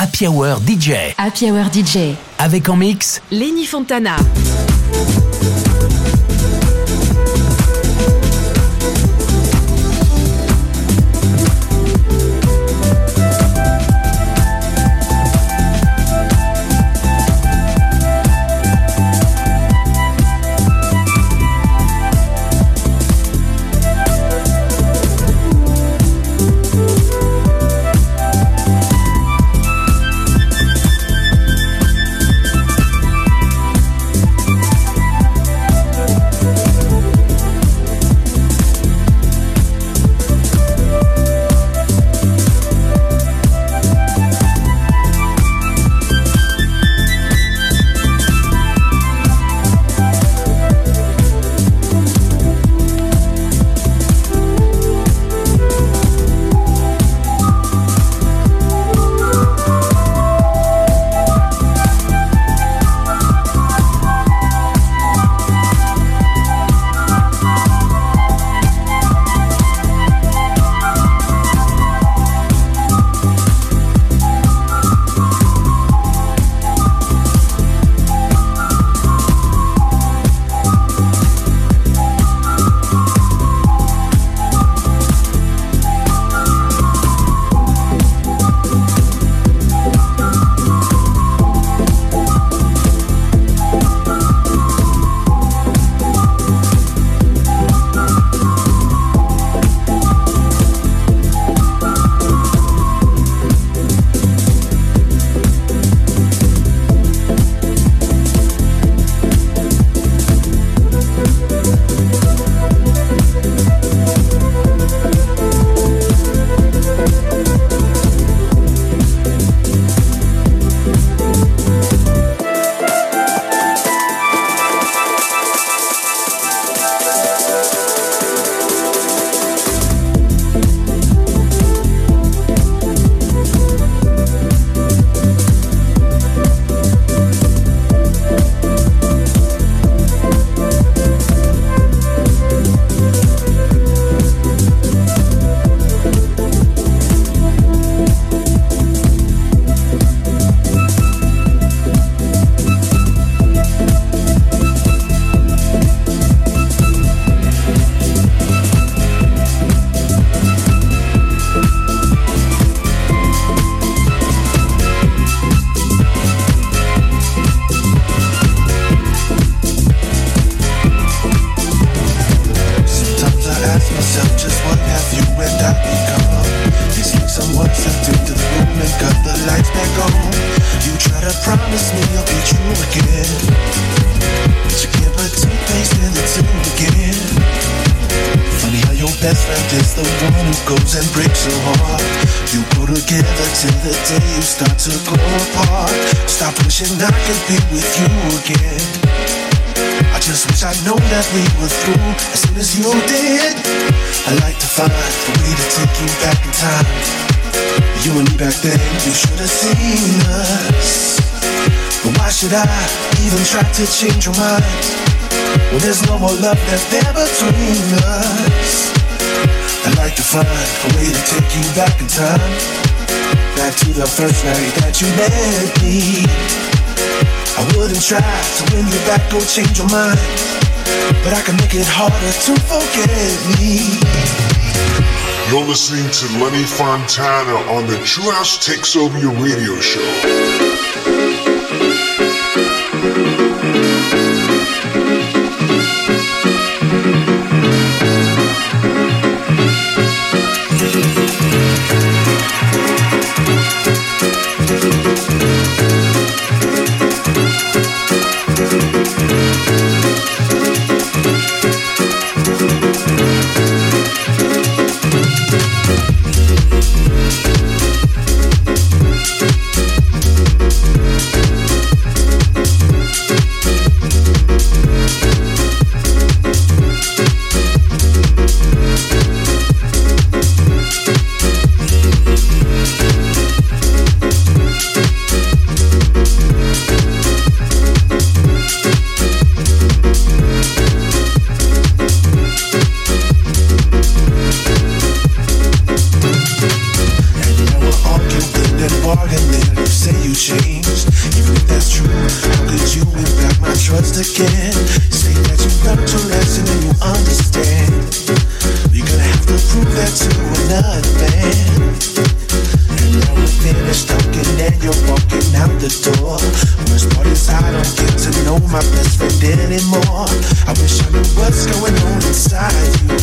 Happy Hour DJ. Happy Hour DJ. Avec en mix Lenny Fontana. Promise me I'll be true again. But you can't put two things in the two again. Funny how your best friend is the one who goes and breaks your heart. You go together till the day you start to go apart. Stop wishing I could be with you again. I just wish I'd known that we were through as soon as you did. I'd like to find a way to take you back in time. You and me back then, you should have seen us. But why should I even try to change your mind? When well, there's no more love that's there between us. I'd like to find a way to take you back in time. Back to the first night that you met me. I wouldn't try to win you back or change your mind. But I can make it harder to forget me. You're listening to Lenny Fontana on the True House Takes Over Your Radio Show. Then you say you changed. Even if that's true, how could you impact my trust again? Say that you learned your lesson and you understand. You're gonna have to prove that to another man. We're finished talking and you're walking out the door. Worst part is I don't get to know my best friend anymore. I wish I knew what's going on inside you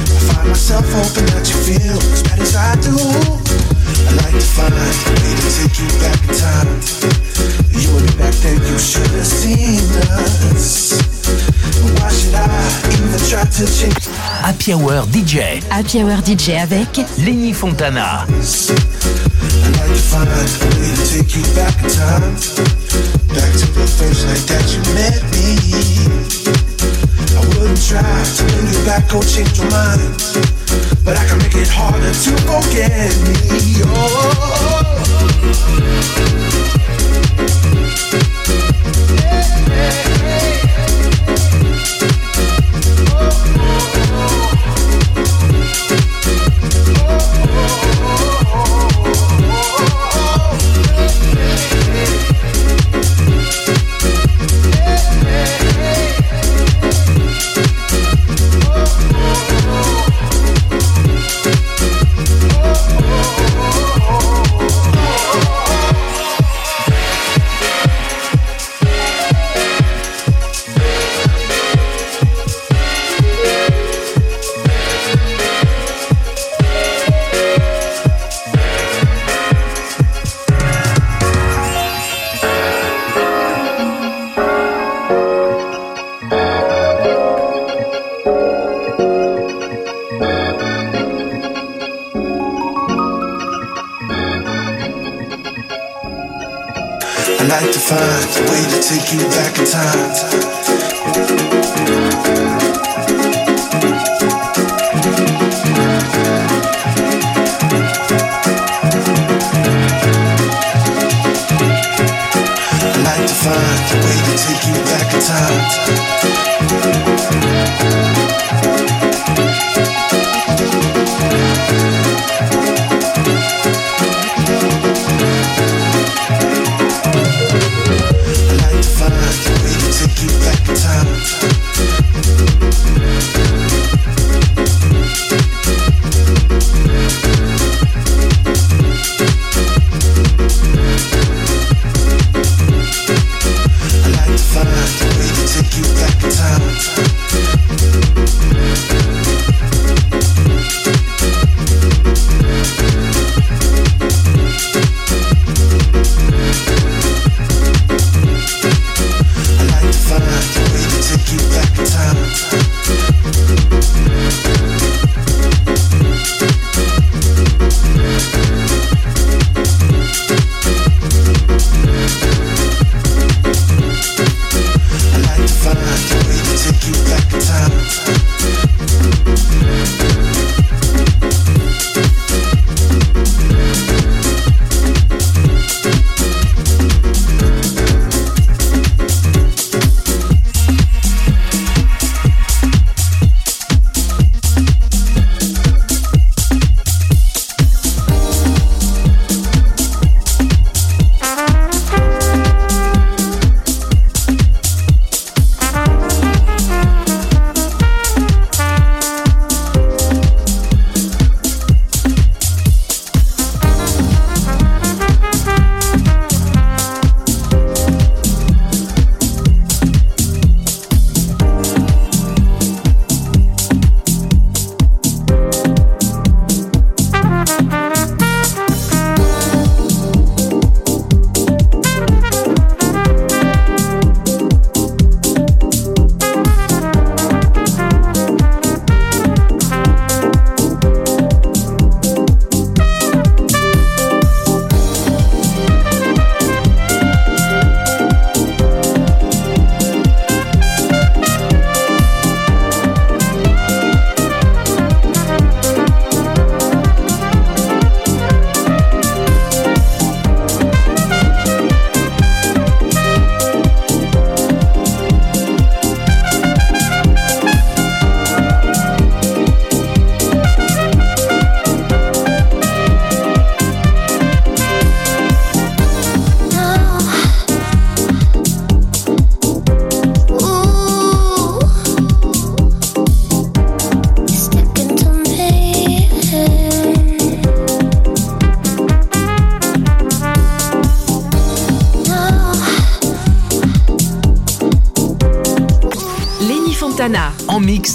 I find myself hoping that you feel as bad as I do. I like to find a way to take you back in time. You and me back then, you should have seen us. Why should I even try to change? Happy Hour DJ. Happy Hour DJ avec Lenny Fontana. I like to find a way to take you back in time. Back to the first night that you met me. Wouldn't try to bring you back or change your mind. But I can make it harder to forget me. Oh. Take you back in time. I like to find a way to take you back.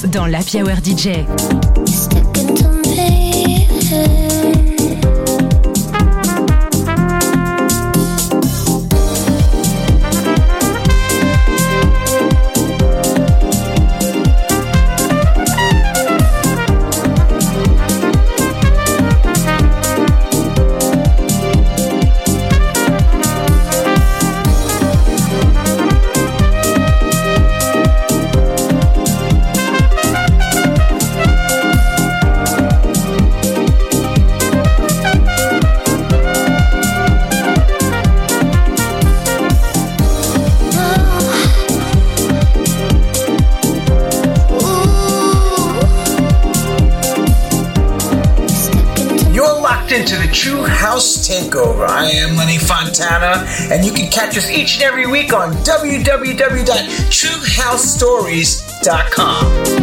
Dans la Hour DJ. Fontana, and you can catch us each and every week on www.truehousestories.com.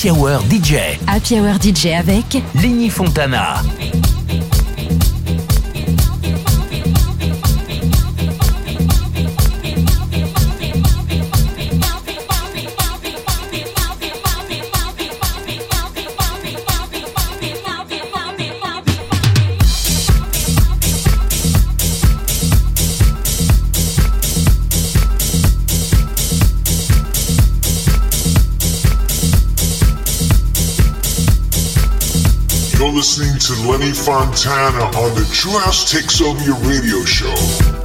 Happy Hour DJ avec Lenny Fontana. To Lenny Fontana on the True House Takes Over Your radio show.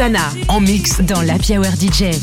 Santana en mix dans la Hour DJ.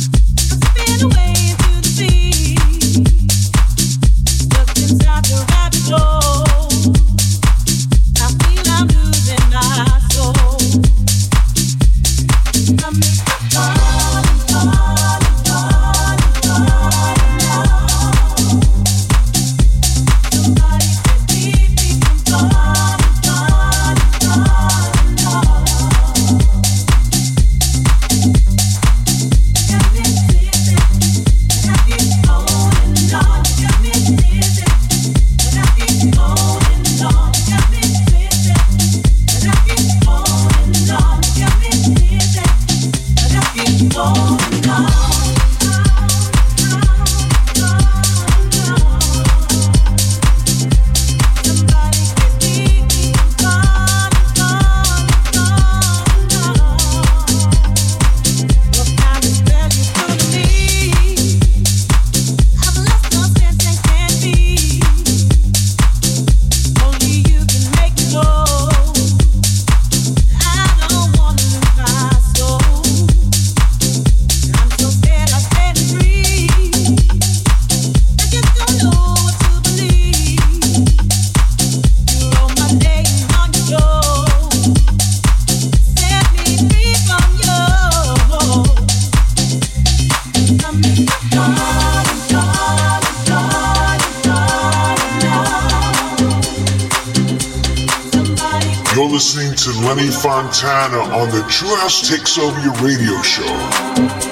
Lenny Fontana on the True House Takes Over Your radio show.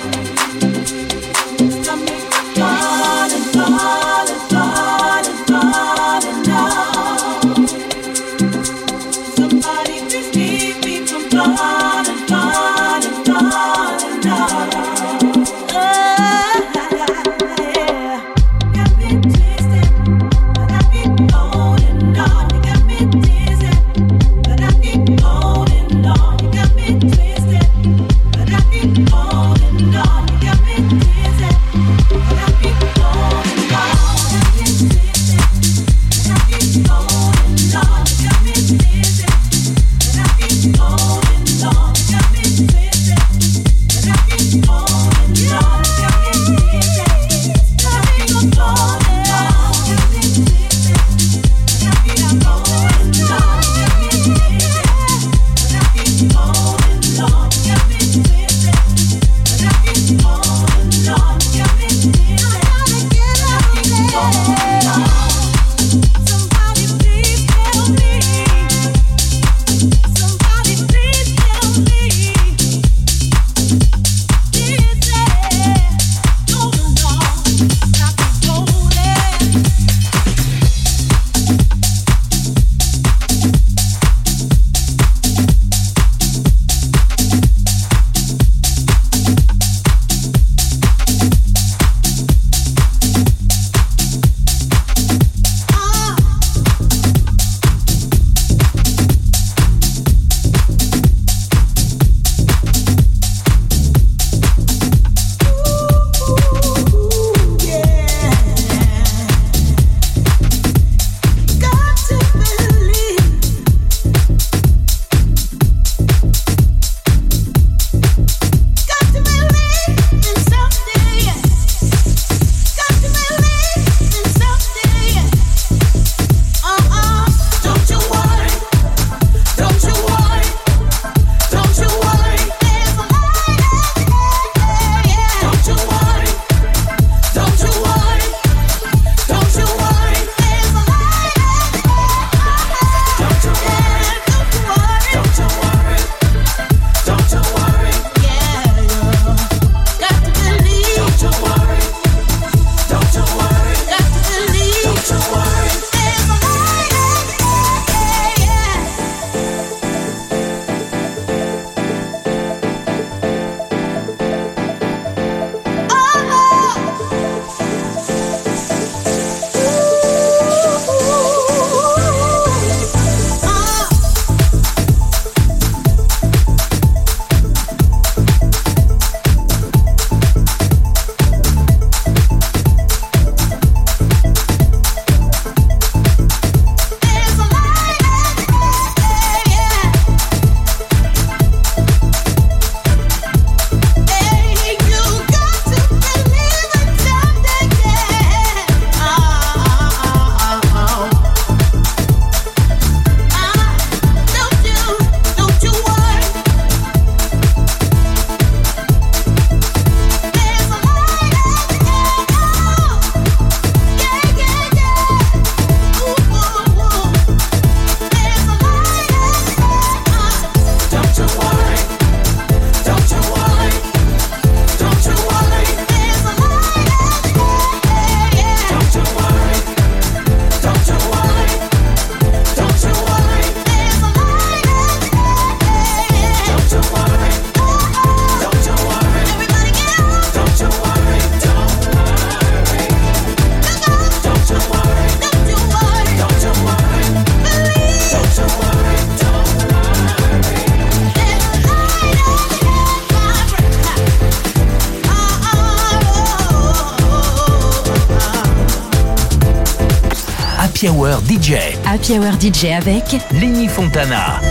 Happy Hour DJ avec Lenny Fontana.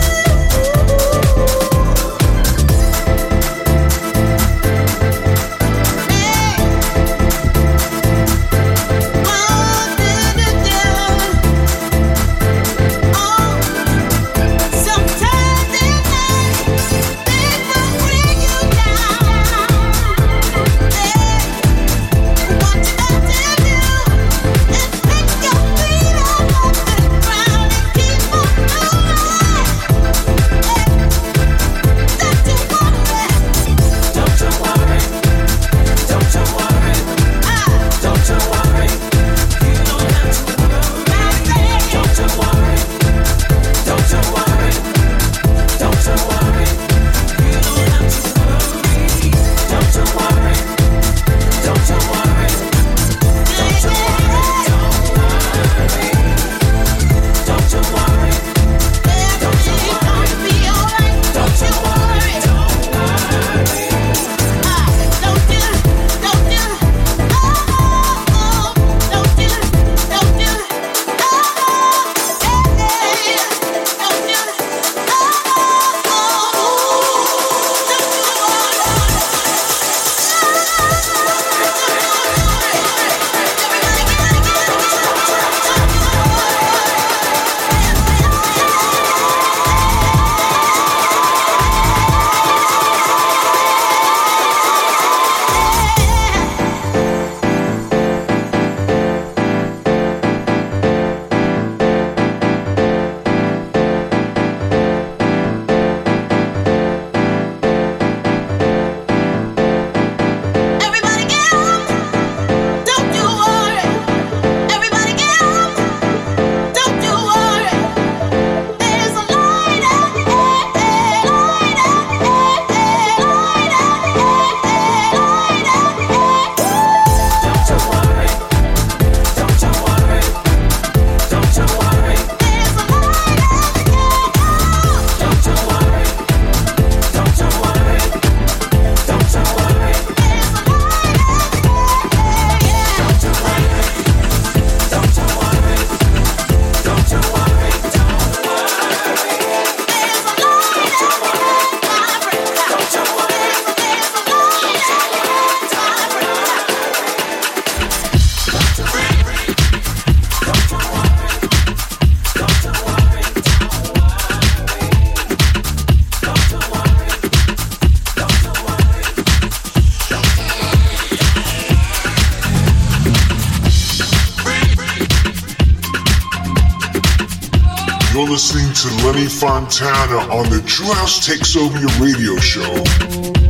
listening to Lenny Fontana on the True House Takes Over Your Radio Show.